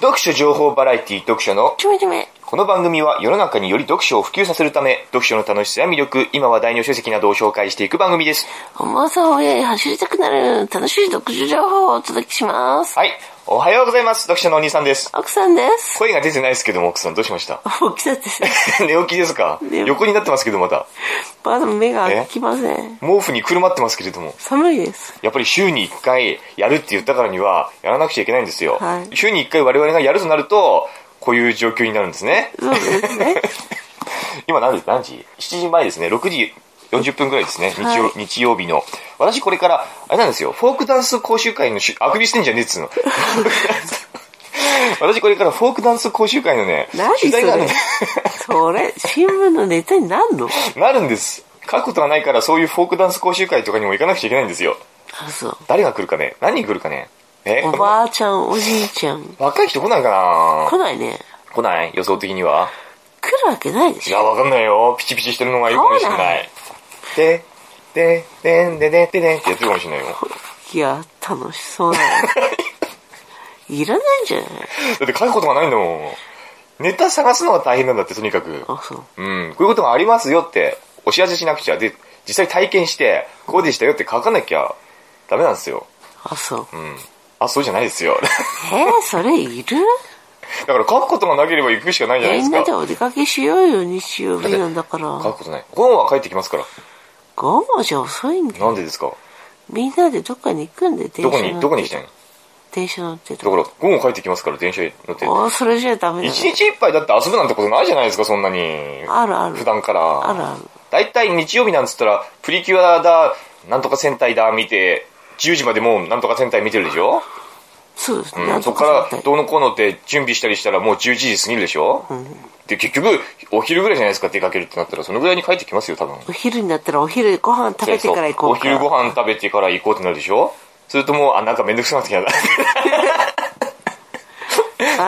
読書情報バラエティ読書のちょめちょめ。この番組は世の中により読書を普及させるため、読書の楽しさや魅力、今話題の書籍などを紹介していく番組です。思わず親に走りたくなる楽しい読書情報をお届けします。はい。おはようございます。読書のお兄さんです。奥さんです。声が出てないですけども、奥さんどうしました？起きたですね。寝起きですか？横になってますけど、また。まだ目が開きません。毛布にくるまってますけれども。寒いです。やっぱり週に1回やるって言ったからには、やらなくちゃいけないんですよ。はい週に1回我々がやるとなると、こういう状況になるんですね。そうですね。今何時？何時 ?7 時前ですね。6時40分ぐらいですね。日曜,、はい日曜日の。私これから、あれなんですよ。フォークダンス講習会のし、あくびしてんじゃねえっつうの。私これからフォークダンス講習会のね、取材があるんでそれ、新聞のネタになんの？なるんです。書くことがないからそういうフォークダンス講習会とかにも行かなくちゃいけないんですよ。誰が来るかね？何人来るかね？え？おばあちゃん、おじいちゃん。若い人来ないかな？来ないね。来ない？予想的には？来るわけないでしょ。いや、わかんないよ。ピチピチしてるのがいいかもしれな。いで、で、でんででででんってやってるかもしれないよ。いや、楽しそうだね。いらないんじゃない？だって書くことがないんだもん。ネタ探すのが大変なんだって、とにかく。あ、そう。うん。こういうことがありますよって、お知らせしなくちゃ。で、実際体験して、こうでしたよって書かなきゃダメなんですよ。あ、そう。うん。あ、そうじゃないですよ。えー、それいる？だから書くことがなければ行くしかないじゃないですか。みんなでお出かけしようよ、日曜日なんだから。書くことない。午後は帰ってきますから。午後じゃ遅いんだよ。なんでですか？みんなでどっかに行くんで、電どこに？どこに行きたいの？電車乗ってだから、午後帰ってきますから、電車に乗って。ああ、それじゃダメだ一日いっぱいだって遊ぶなんてことないじゃないですか、そんなに。あるある普段から。あるある。だいたい日曜日なんつったら、プリキュアだ、なんとか戦隊だ、見て、10時までもうなんとか戦隊見てるでしょ？そうですね。うん、そっからどうのこうのって準備したりしたらもう11時過ぎるでしょ、で、結局、お昼ぐらいじゃないですか、出かけるってなったら、そのぐらいに帰ってきますよ、多分。お昼になったらお昼ご飯食べてから行こうお昼ご飯食べてから行こうってなるでしょ？するともう、あ、なんかめんどくさくなってきたな。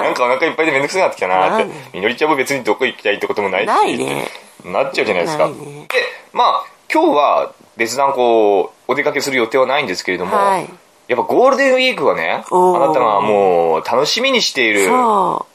なんかお腹いっぱいでめんどくさくなってきたなって。みのりちゃんも別にどこ行きたいってこともないし。ないね。なっちゃうじゃないですか。ねで、まあ、今日は別段こう、お出かけする予定はないんですけれども、はいやっぱゴールデンウィークはね、あなたがもう楽しみにしている5そ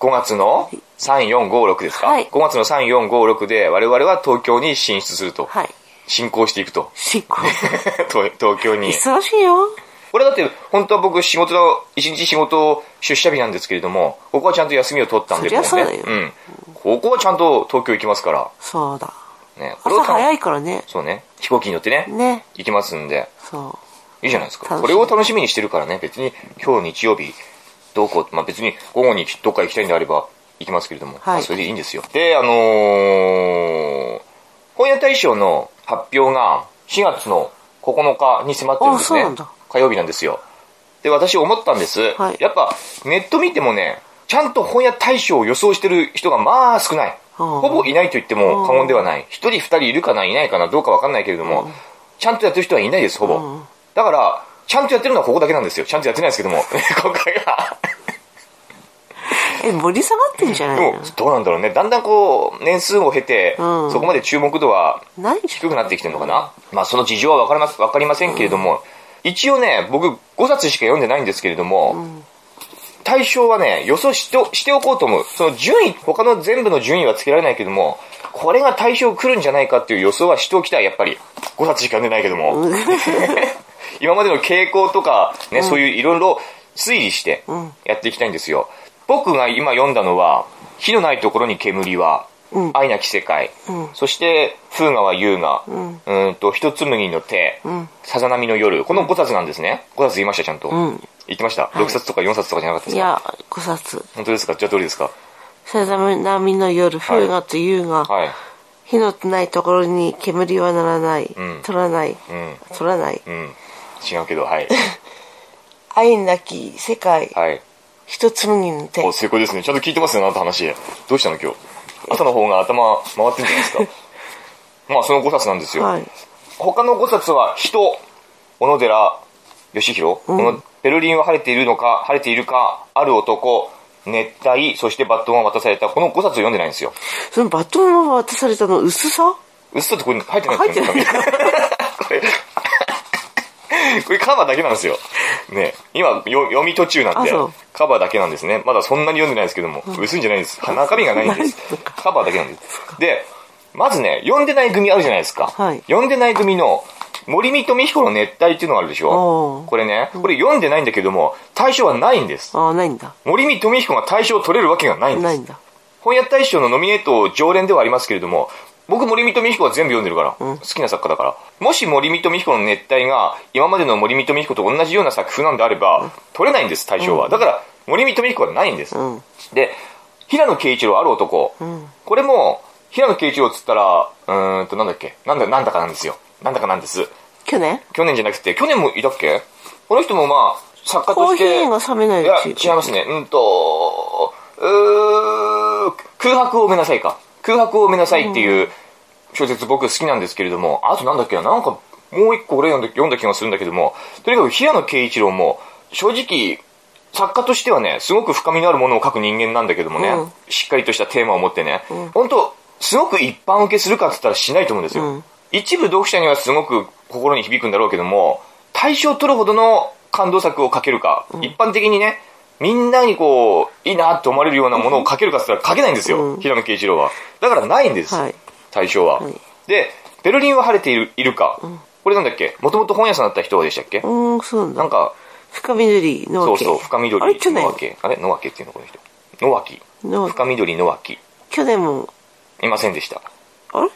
月の3、4、5、6ですか、はい ?5 月の3、4、5、6で我々は東京に進出するとう。。はい。進行していくと。執行。東東京に。忙しいよ。これだって、本当は僕仕事の、一日仕事出社日なんですけれども、ここはちゃんと休みを取ったんで、そりゃもそうだようん。ここはちゃんと東京行きますから。そうだ。ね。これをた朝早いからね。そうね。飛行機に乗ってね。ね。行きますんで。そいいじゃないですか。これを楽しみにしてるからね。別に今日日曜日、どこ、まあ別に午後にどっか行きたいんであれば行きますけれども。はいまあそれでいいんですよ。で、あのー、本屋大賞の発表が4月の9日に迫ってるんですね。火曜日なんですよ。で、私思ったんです。はいやっぱネット見てもね、ちゃんと本屋大賞を予想してる人がまあ少ない。うんほぼいないと言っても過言ではない。一人二人いるかないないかなどうかわかんないけれども、ちゃんとやってる人はいないです、ほぼ。うんだから、ちゃんとやってるのはここだけなんですよ。ちゃんとやってないですけども、今回は。う。え、盛り下がってんじゃないの？でも、どうなんだろうね。だんだんこう、年数を経て、うんそこまで注目度は低くなってきてるのかな？まあ、その事情はわかりまわかりませんけれども、一応ね、僕5冊しか読んでないんですけれども、対象はね、予想しておしておこうと思う。その順位、他の全部の順位はつけられないけども、これが対象来るんじゃないかっていう予想はしておきたい、やっぱり。5冊しか読んでないけども。今までの傾向とか、ね、そういういろいろ推理してんやっていきたいんですよ。僕が今読んだのは、火のないところに煙は、うん愛なき世界、うんそして、風川優雅、んうーんと、一紬の手、んさざ波の夜、この5冊なんですね。5冊言いました、ちゃんと。ん言ってました。6冊とか4冊とかじゃなかったですか？いや、5冊。本当ですか？じゃあどれですか？さざ波の夜、風がと優が、はい。火のないところに煙はならない。ん取らない。うん。取らない。うん。違うけど、はい。愛なき世界、はい。一紬の手お、。成功ですね。ちゃんと聞いてますよ、あなた話。どうしたの今日？朝の方が頭回ってんじゃないですか。まあ、その5冊なんですよ。はい。他の5冊は、人、小野寺義弘、このベルリンは晴れているのか、晴れているか、ある男、熱帯、そしてバットンが渡された、この5冊を読んでないんですよ。そのバトンを渡されたの薄さ？うっそってこれ入ってない入ってない これ。これカバーだけなんですよ。ね。今、よ読み途中なんであそう、カバーだけなんですね。まだそんなに読んでないですけども、薄いんじゃないです。中身がないんです。カバーだけなんです。で、まずね、読んでない組あるじゃないですか。はい読んでない組の、森見富彦の熱帯っていうのがあるでしょこれね、これ読んでないんだけども、対象はないんです。ああ、ないんだ。森見富彦が対象を取れるわけがないんです。ないんだ。本屋大賞のノミネート常連ではありますけれども、僕森見富彦は全部読んでるから、うん好きな作家だから。もし森見富彦の熱帯が今までの森見富彦と同じような作風なんであれば、取れないんです、対象は。だから、森見富彦はないんです。うん。で、平野啓一郎ある男。うん。これも、平野啓一郎っつったら、うーんと、なんだっけ？なんだ、なんだかなんですよ。なんだかなんです。去年？去年じゃなくて、去年もいたっけ？この人もまあ、作家コーヒとして。ーが冷めないうや、ち。違いますね。うんと、うー空白を埋めなさいか。空白を埋めなさいっていう小説僕好きなんですけれども、あとなんだっけな、なんかもう一個俺読んだ読んだ気がするんだけども、とにかく平野啓一郎も、正直、作家としてはね、すごく深みのあるものを書く人間なんだけどもね、うん。しっかりとしたテーマを持ってね、ん。本当すごく一般受けするかって言ったらしないと思うんですよ。うん。一部読者にはすごく心に響くんだろうけども、対象を取るほどの感動作を書けるか、一般的にね、みんなにこう、いいなって思われるようなものを書けるかって言ったら書けないんですよ、うん平野啓一郎は。だからないんです、はい。対象は、はいで、ベルリンは晴れているいるか、これなんだっけ？もともと本屋さんだった人でしたっけ、うん、そうなんだ。なんか、深緑のわけ。そうそう、深緑のわけ。あれ野分っていうのこの人。野脇。の深緑野脇。去年も、いませんでした。あれ？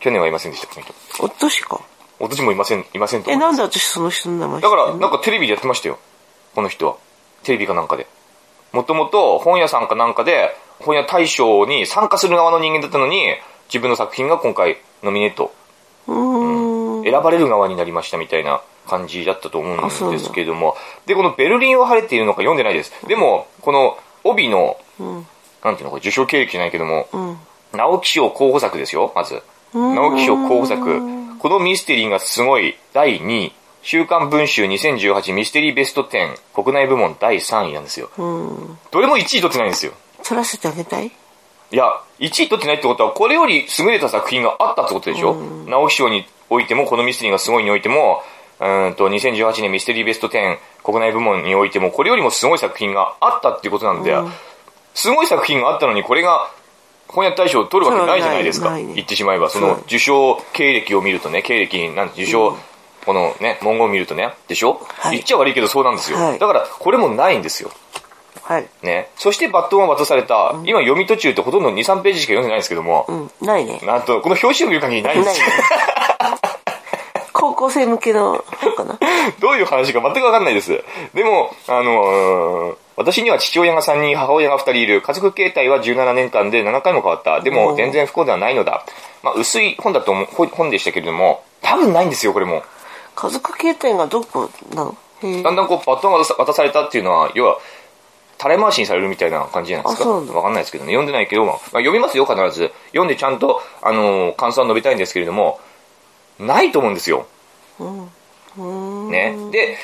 去年はいませんでした、この人。おっとしか。お年もいません、いませんとえ、なんで私その人の名前知だから、なんかテレビでやってましたよ。この人は。テレビかなんかで。もともと本屋さんかなんかで、本屋大賞に参加する側の人間だったのに、自分の作品が今回ノミネート、うーん。選ばれる側になりましたみたいな感じだったと思ううんだですけれども。で、このベルリンは晴れているのか読んでないです。でも、この帯の、うん。なんていうの、これ受賞経歴じゃないけども、うん。直木賞候補作ですよ、まず。うん直木賞候補作。このミステリーがすごい第2位。週刊文集2018ミステリーベスト10国内部門第3位なんですよ。うん。どれも1位取ってないんですよ。取らせてあげたい？いや、1位取ってないってことは、これより優れた作品があったってことでしょ、直木賞においても、このミステリーがすごいにおいても、うーんと、2018年ミステリーベスト10国内部門においても、これよりもすごい作品があったっていうことなんで、すごい作品があったのに、これが本屋大賞を取るわけないじゃないですか。そうないないね言ってしまえば、その受賞経歴を見るとね、経歴、なん受賞、このね、文言を見るとね、でしょ、はい言っちゃ悪いけどそうなんですよ。はいだから、これもないんですよ。はい。ね。そしてバットンが渡された、今読み途中ってほとんど2、3ページしか読んでないんですけども、うん。ないね。なんと、この表紙を見る限りないんですよ。。高校生向けの本かな。どういう話か全くわかんないです。でも、あのー私には父親が3人、母親が2人いる。家族形態は17年間で7回も変わった。でも、うん全然不幸ではないのだ。まあ、薄い本だと思う、ほ本でしたけれども、多分ないんですよ、これも。家族形態がどこなの？だんだんこう、バトンが渡されたっていうのは、要は、垂れ回しにされるみたいな感じじゃないですか？わかんないですけどね。読んでないけど、まあ、読みますよ、必ず。読んでちゃんと、あのー感想は述べたいんですけれども、ないと思うんですよ。ね。で、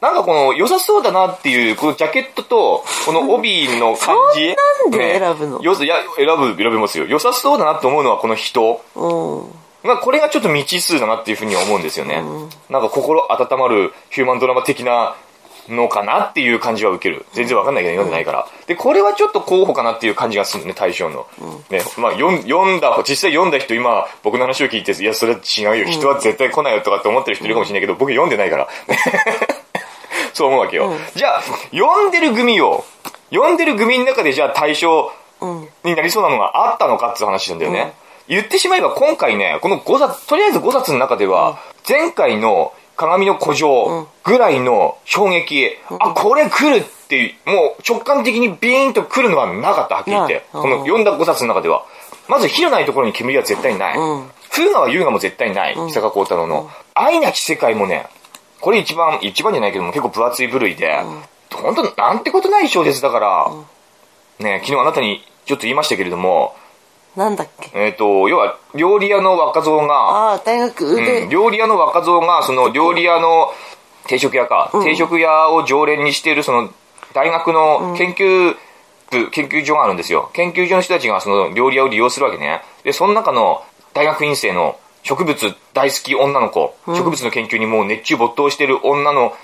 なんかこの良さそうだなっていう、このジャケットと、この帯の感じ。なんで選ぶの？ねよいや、選ぶ、選びますよ。良さそうだなと思うのはこの人。うん。まあこれがちょっと未知数だなっていうふうには思うんですよね。なんか心温まるヒューマンドラマ的なのかなっていう感じは受ける。全然わかんないけど読んでないから。で、これはちょっと候補かなっていう感じがするね、対象の。ね、まあ読んだ、実際読んだ人今僕の話を聞いて、いや、それは違うよ。人は絶対来ないよとかって思ってる人いるかもしれないけど、僕読んでないから。そう思うわけよ。じゃあ、読んでる組を、読んでる組の中でじゃあ対象うん。になりそうなのがあったのかっていう話なんだよね。言ってしまえば今回ね、この5冊、とりあえず5冊の中では、前回の鏡の古城ぐらいの衝撃、あ、これ来るっていう、もう直感的にビーンと来るのはなかった、はっきり言って。この読んだ5冊の中では。まず火のないところに煙は絶対ない。うん風雅は優雅も絶対ない。久川幸太郎の。愛なき世界もね、これ一番、一番じゃないけども結構分厚い部類で、本当なんてことない小説だから、ね、昨日あなたにちょっと言いましたけれども、なんだっけ？えっ、と、要は、料理屋の若造が、ああ、大学うんで、料理屋の若造が、その料理屋の定食屋か、定食屋を常連にしている、その、大学の研究部、研究所があるんですよ。研究所の人たちがその料理屋を利用するわけね。で、その中の大学院生の植物大好き女の子、植物の研究にもう熱中没頭してる女の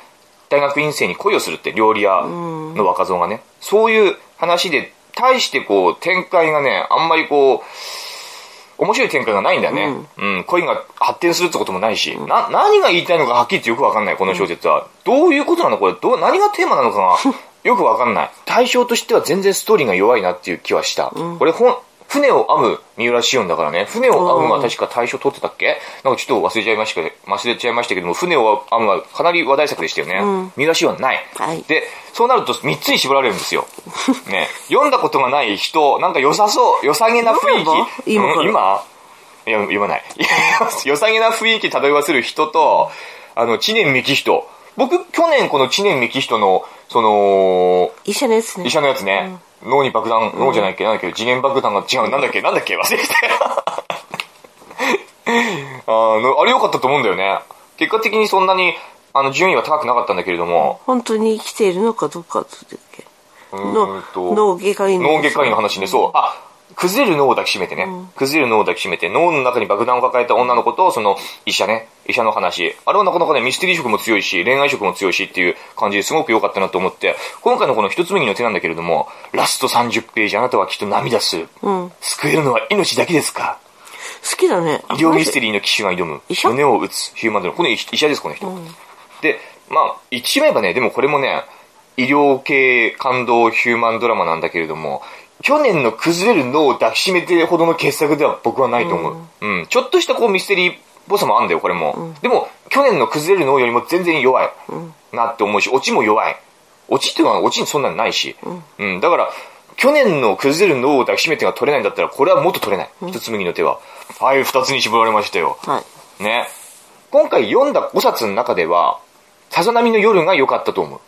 大学院生に恋をするって、料理屋の若造がね。そういう話で、対してこう、展開がね、あんまりこう、面白い展開がないんだよね。うん、恋が発展するってこともないし、な、何が言いたいのかはっきりとよくわかんない、この小説は。どういうことなの？これ、どう、何がテーマなのかが、よくわかんない。対象としては全然ストーリーが弱いなっていう気はした。これ、ほん、船を編む三浦紫音だからね。船を編むは確か大賞取ってたっけ？なんかちょっと忘れちゃいましたけど、忘れちゃいましたけども、船を編むはかなり話題作でしたよね。三浦紫音はない。はいで、そうなると3つに絞られるんですよ。ね。読んだことがない人、なんか良さそう、良さげな雰囲気。今うん今？いや、読まない。良さげな雰囲気漂わせる人と、あの、知念幹人。僕、去年この知念幹人の、その、医者のやつね医。者のやつね、脳に爆弾、脳じゃないっけ、なんだっけ、次元爆弾が違う、なんだっけ、なんだっけ、忘れてた。あの、あれ良かったと思うんだよね。結果的にそんなに、あの、順位は高くなかったんだけれども、本当に生きているのかどうかって言っけ。脳外科医の。脳外科医の話ね、そう。あ、崩れる脳を抱きしめてね。崩れる脳を抱きしめて、脳の中に爆弾を抱えた女の子と、その医者ね、医者の話。あれはなかなかね、ミステリー色も強いし、恋愛色も強いしっていう感じですごく良かったなと思って、今回のこの一つ目の手なんだけれども、ラスト30ページ、あなたはきっと涙する。うん。救えるのは命だけですか？好きだね。医療ミステリーの騎手が挑む医。者？胸を打つヒューマンドラマ。この医者です、この人。で、まあ、言ってしまえばね、でもこれもね、医療系感動ヒューマンドラマなんだけれども、去年の崩れる脳を抱きしめてほどの傑作では僕はないと思う。うん。ちょっとしたこうミステリーっぽさもあんだよ、これも。でも、去年の崩れる脳よりも全然弱い。なって思うし、オチも弱い。オチっていうのはオチにそんなにないし。うん。だから、去年の崩れる脳を抱きしめてが取れないんだったら、これはもっと取れない。一つ麦の手は。はい、二つに絞られましたよ。はい。ね。今回読んだ5冊の中では、さざ波の夜が良かったと思う。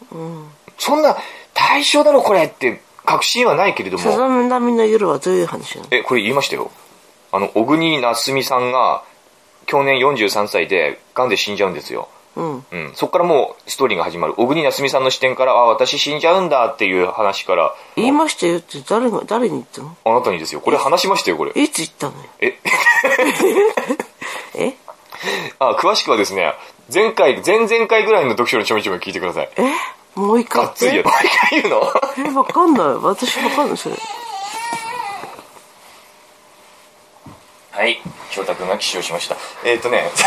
そんな、対象だろこれって、確信はないけれどさざも、波の夜はどういう話なの？え、これ言いましたよ。あの、小国夏美さんが、去年43歳で、癌で死んじゃうんですよ。うん。うん。そっからもう、ストーリーが始まる。小国夏美さんの視点から、あ、私死んじゃうんだっていう話から、言いましたよって誰が、誰に言ったの？あなたにですよ。これ話しましたよ、これ。いつ言ったのよ？え、え？あ、詳しくはですね、前回、前々回ぐらいの読書のちょめちょめ聞いてください。え？もう一回？がっつりや。毎回言うの？え、わかんない。私わかんない、それ。はい、翔太くんが起床しました。えっ、ー、とね、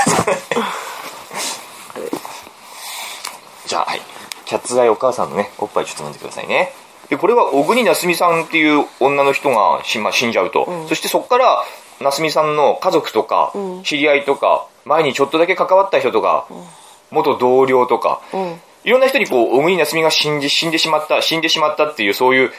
じゃあ、はい。キャッツアイお母さんのね、おっぱいちょっと飲んでくださいね。で、これは小国夏美さんっていう女の人が死,、まあ、死んじゃうと。そしてそこから、夏美さんの家族とか、知り合いとか、前にちょっとだけ関わった人とか、元同僚とか、うん。いろんな人にこう、小国夏美が死んで、死んでしまった、死んでしまったっていう、そういう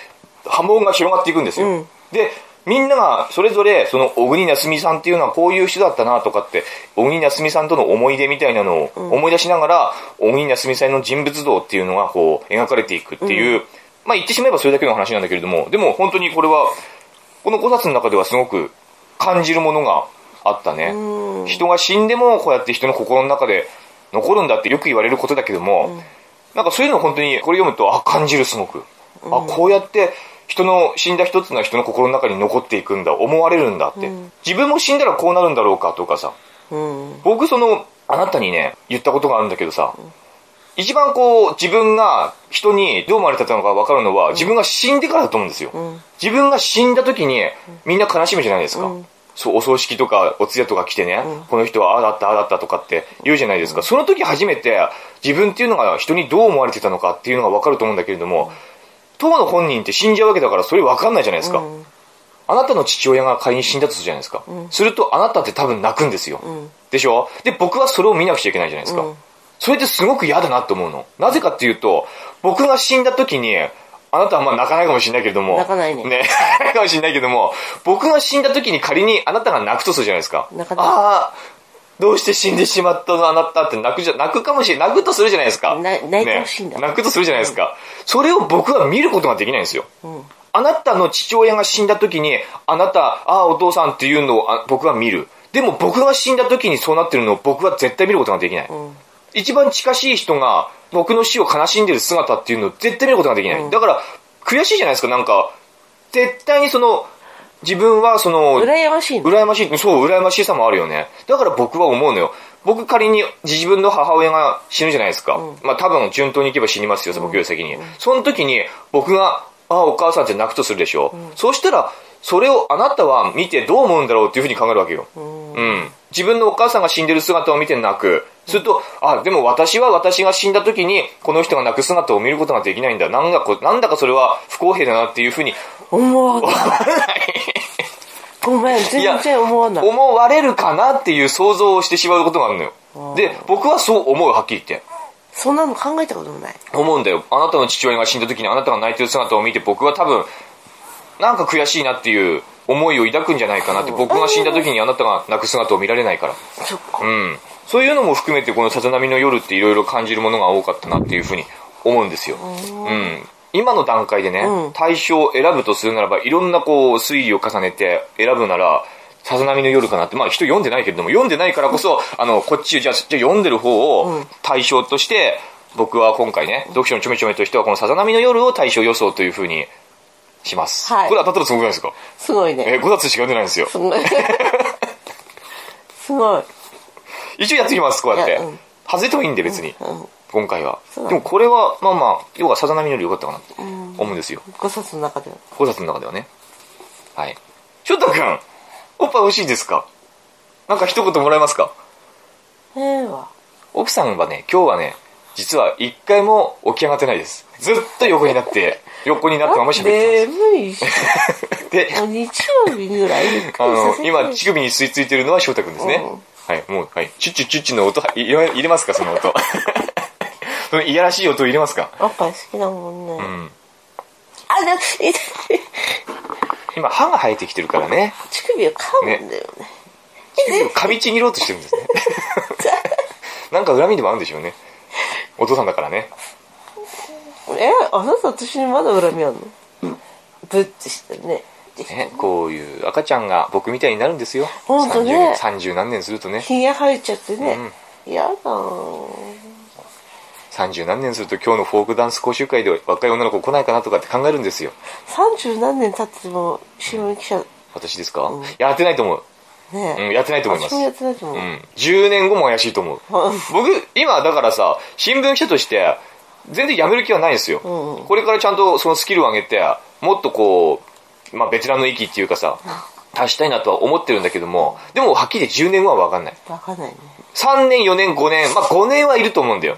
波紋が広がっていくんですよ。うんで、みんながそれぞれ、その小国夏美さんっていうのはこういう人だったなとかって、小国夏美さんとの思い出みたいなのを思い出しながら、小国夏美さんの人物像っていうのがこう、描かれていくっていう、まあ言ってしまえばそれだけの話なんだけれども、でも本当にこれは、この5冊の中ではすごく感じるものがあったね。うん人が死んでもこうやって人の心の中で残るんだってよく言われることだけども、なんかそういうのを本当にこれ読むと、あ、感じるすごく。あ、こうやって人の死んだ一つの人の心の中に残っていくんだ、思われるんだって。自分も死んだらこうなるんだろうかとかさ、うん。僕その、あなたにね、言ったことがあるんだけどさ、一番こう、自分が人にどう思われてたのか分かるのは、自分が死んでからだと思うんですよ。ん自分が死んだ時に、みんな悲しむじゃないですか。うんそう、お葬式とか、お通夜とか来てね、この人はああだった、ああだったとかって言うじゃないですか。その時初めて、自分っていうのが人にどう思われてたのかっていうのが分かると思うんだけれども、当の本人って死んじゃうわけだから、それ分かんないじゃないですか。うんあなたの父親が仮に死んだとするじゃないですか。すると、あなたって多分泣くんですよ。んでしょ？で、僕はそれを見なくちゃいけないじゃないですか。うんそれってすごく嫌だなと思うの。なぜかっていうと、僕が死んだ時に、あなたはまあ泣かないかもしれないけれども。泣かないねね。泣かないかもしれないけども、僕が死んだ時に仮にあなたが泣くとするじゃないですか。泣かないああ、どうして死んでしまったのあなたって泣くじゃ、泣くかもしれない。泣くとするじゃないですか。な泣いてほしいんだね泣くとするじゃないですか。それを僕は見ることができないんですよ。うん。あなたの父親が死んだ時に、あなた、ああ、お父さんっていうのをあ僕は見る。でも僕が死んだ時にそうなってるのを僕は絶対見ることができない。うん。一番近しい人が僕の死を悲しんでる姿っていうのを絶対見ることができない。だから、悔しいじゃないですか、なんか、絶対にその、自分はその、羨ましいの。羨ましい、そう、羨ましさもあるよね。だから僕は思うのよ。僕仮に自分の母親が死ぬじゃないですか。まあ多分順当にいけば死にますよ、僕より先に。その時に僕が、ああ、お母さんって泣くとするでしょ。そうしたら、それをあなたは見てどう思うんだろうっていうふうに考えるわけよ。うん。自分のお母さんが死んでる姿を見て泣く。すると、あ、でも私は私が死んだ時に、この人が泣く姿を見ることができないんだ。なんだこなんだかそれは不公平だなっていうふうに思わない。ごめん、全然思わない。思われるかなっていう想像をしてしまうことがあるのよ。で、僕はそう思う、はっきり言って。そんなの考えたこともない。思うんだよ。あなたの父親が死んだ時にあなたが泣いてる姿を見て僕は多分、なんか悔しいなっていう思いを抱くんじゃないかなって、僕が死んだ時にあなたが泣く姿を見られないから。うん。そういうのも含めてこのさざ波の夜っていろいろ感じるものが多かったなっていうふうに思うんですよ。うん。今の段階でね、うん対象を選ぶとするならば、いろんなこう推理を重ねて選ぶなら、さざ波の夜かなって、まあ人読んでないけれども、読んでないからこそ、あの、こっち、じゃあ、じゃあ読んでる方を対象として、僕は今回ね、読書のちょめちょめとしては、このさざ波の夜を対象予想というふうにします。はいこれ当たったらすごくないですか？すごいね。え、5冊しか読んでないんですよ。すごい。すごい。一応やってきます、こうやってうん。外れてもいいんで、別に。うん。今回は。でもこれは、まあまあ、要はさざ波のより良かったかなって思うんですよ。5冊の中では。5冊の中ではね。はい。翔太くん、おっぱい欲しいですか？なんか一言もらえますか？ええわ。奥さんはね、今日はね、実は一回も起き上がってないです。ずっと横になって、横になったまま喋って眠いし。で、日曜日ぐらいあの今、乳首に吸い付いてるのは翔太くんですねうん。はい、もう、はい。チュッチュチュッチュの音、入れ入れますか、その音。そのいやらしい音入れますか？おっぱい好きだもんね。うん。あ、で、痛い今、歯が生えてきてるからね。乳首を噛むんだよね。噛みちぎろうとしてるんですね。なんか恨みでもあるんでしょうね。お父さんだからね。え、あなた私にまだ恨みあんの？ブッてしてるね。ね、こういう赤ちゃんが僕みたいになるんですよ。ほんとね30 30何年するとね。ひげ生えちゃってね。やだー30何年すると今日のフォークダンス講習会で若い女の子来ないかなとかって考えるんですよ。三十何年経っても新聞記者私ですか、やってないと思う。ねうん、やってないと思います。私もやってないと思う。うん。10年後も怪しいと思う。うん僕、今だからさ、新聞記者として、全然辞める気はないんですよ。うんうんこれからちゃんとそのスキルを上げて、もっとこう、まあベテランの域っていうかさ、足したいなとは思ってるんだけども、でもはっきり10年後は分かんない。わかんないね。3年、4年、5年、まあ5年はいると思うんだよ。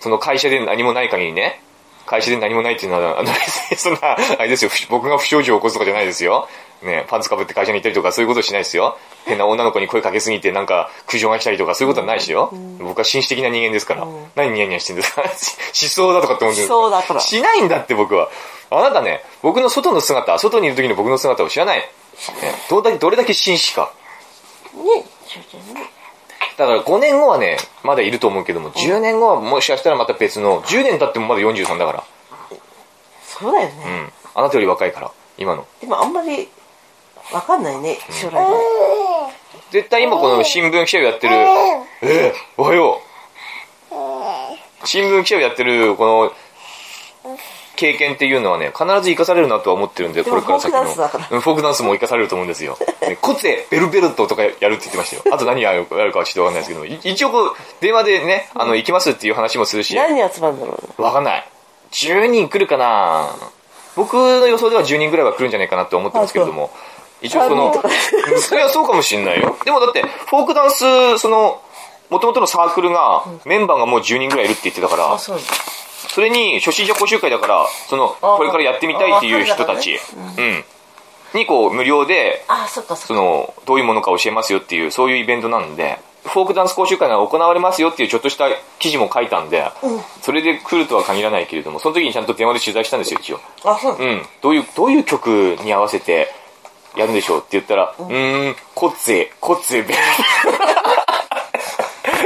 その会社で何もない限りね。会社で何もないっていうのは、あの、そんな、あれですよ、不僕が不祥事を起こすとかじゃないですよ。ね、パンツかぶって会社に行ったりとかそういうことしないですよ。変な女の子に声かけすぎてなんか苦情が来たりとかそういうことはないですよ。僕は紳士的な人間ですから。何ニヤニヤしてんですか？思想だとかって思ってるんですか思想だからしないんだって僕は。あなたね、僕の外の姿、外にいる時の僕の姿を知らない。ね、どれだけ、どれだけ紳士か。ね。だから5年後はね、まだいると思うけども、10年後はもしかしたらまた別の、10年経ってもまだ43だから。そうだよね。うん。あなたより若いから、今の。でもあんまりわかんないね、将来が。絶対今この新聞記者をやってる、ええおはよう。新聞記者をやってる、この、経験っていうのはね、必ず生かされるなとは思ってるんで、これから先の。フォークダンスだからうんフォークダンスも生かされると思うんですよ。ね コツェ、ベルベルトとかやるって言ってましたよ。あと何やるやるかはちょっとわかんないですけど、い一応こう、電話でね、あの、行きますっていう話もするし、何人集まるんだろうわかんない。10人来るかな僕の予想では10人ぐらいは来るんじゃないかなって思ってますけれども。一応その、3人とかうんそれはそうかもしんないよ。でもだって、フォークダンス、その、元々のサークルが、メンバーがもう10人ぐらいいるって言ってたからあ、、それに初心者講習会だから、その、あこれからやってみたいっていう人たち、うん。にこう、無料で、あ、そっかそっか。その、どういうものか教えますよっていう、そういうイベントなんで、フォークダンス講習会が行われますよっていうちょっとした記事も書いたんで、それで来るとは限らないけれども、その時にちゃんと電話で取材したんですよ、一応。あ、そう。うん。どういう、どういう曲に合わせてやるんでしょうって言ったら、うーん、コッツェ、コッツェ、ベ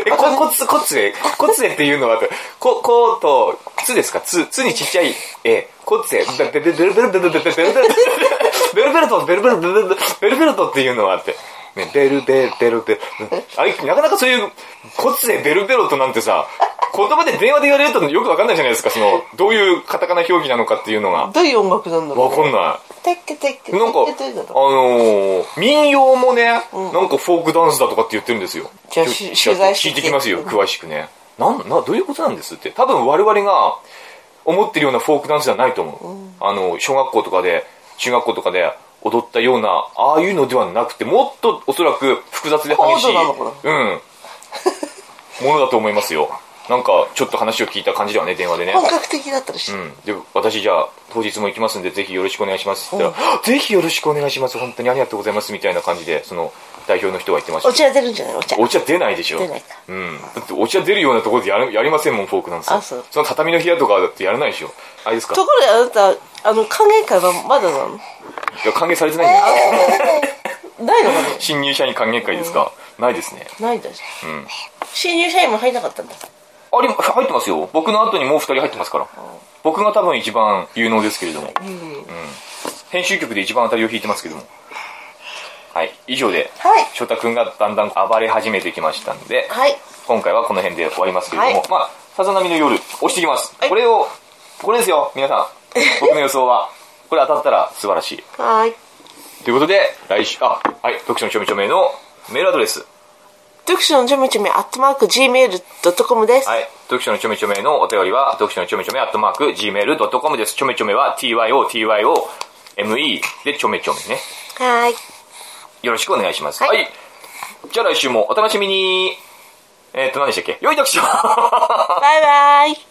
え、こ、こつ、こつえ、こつえっていうのは、こ、こと、つですか？つ、つにちっちゃい、え、こつえ、ベベベベルベルベルベルベルベルベルベルベルベルト、ベルベルベルベルベルベルトっていうのがあって、ね、ベルベルベルベル、あれ、なかなかそういう、こつえ、ベルベルトなんてさ、言葉で電話で言われるとよくわかんないじゃないですか、その、どういうカタカナ表記なのかっていうのが。どういう音楽なんだろうわかんなテッケテッケい。なんか、あのー、民謡もね、なんかフォークダンスだとかって言ってるんですよ。じゃあ取材して聞いてきますよ、詳しくね。なん、な、どういうことなんですって。多分我々が思ってるようなフォークダンスじゃないと思う。あの、小学校とかで、中学校とかで踊ったような、ああいうのではなくて、もっとおそらく複雑で激しい。ものだと思いますよ。なんか、ちょっと話を聞いた感じではね、電話でね。本格的だったらしい、うん。で、私じゃあ、当日も行きますんで、ぜひよろしくお願いしますって言ったら、ぜひよろしくお願いします。本当にありがとうございます。みたいな感じで、その、代表の人が言ってましたお。茶出るんじゃないお茶お茶出ないでしょ。出ないかうん。だってお茶出るようなところでやるやりませんもん、フォークダンス。あそうの畳の部屋とかだってやらないでしょ。あれですか？ところであなたあの歓迎会はまだなの？いや、歓迎されてないんじゃないないの？かね新入社員歓迎会ですか、ないですね。ないだしうん。新入社員も入んなかったんだあり、入ってますよ。僕の後にもう二人入ってますから。僕が多分一番有能ですけれども。うん編集局で一番当たりを引いてますけども。はい。以上で、はい翔太くんがだんだん暴れ始めてきましたんで、はい今回はこの辺で終わりますけれども、はいまあ、さざ波の夜、押していきます。はいこれを、これですよ、皆さん。僕の予想は。これ当たったら素晴らしい。はいということで、来週、あ、はい、読書のちょめちょめのメールアドレス。読書のちょめちょめアットマーク Gmail.com です、はい、読書のちょめちょめのお便りは、読書のちょめちょめアットマーク Gmail.com です。ちょめちょめは TYOTYOME でちょめちょめね。はいよろしくお願いします。ははいい。じゃあ来週もお楽しみに。えーっと、何でしたっけ？良い読書バイバイ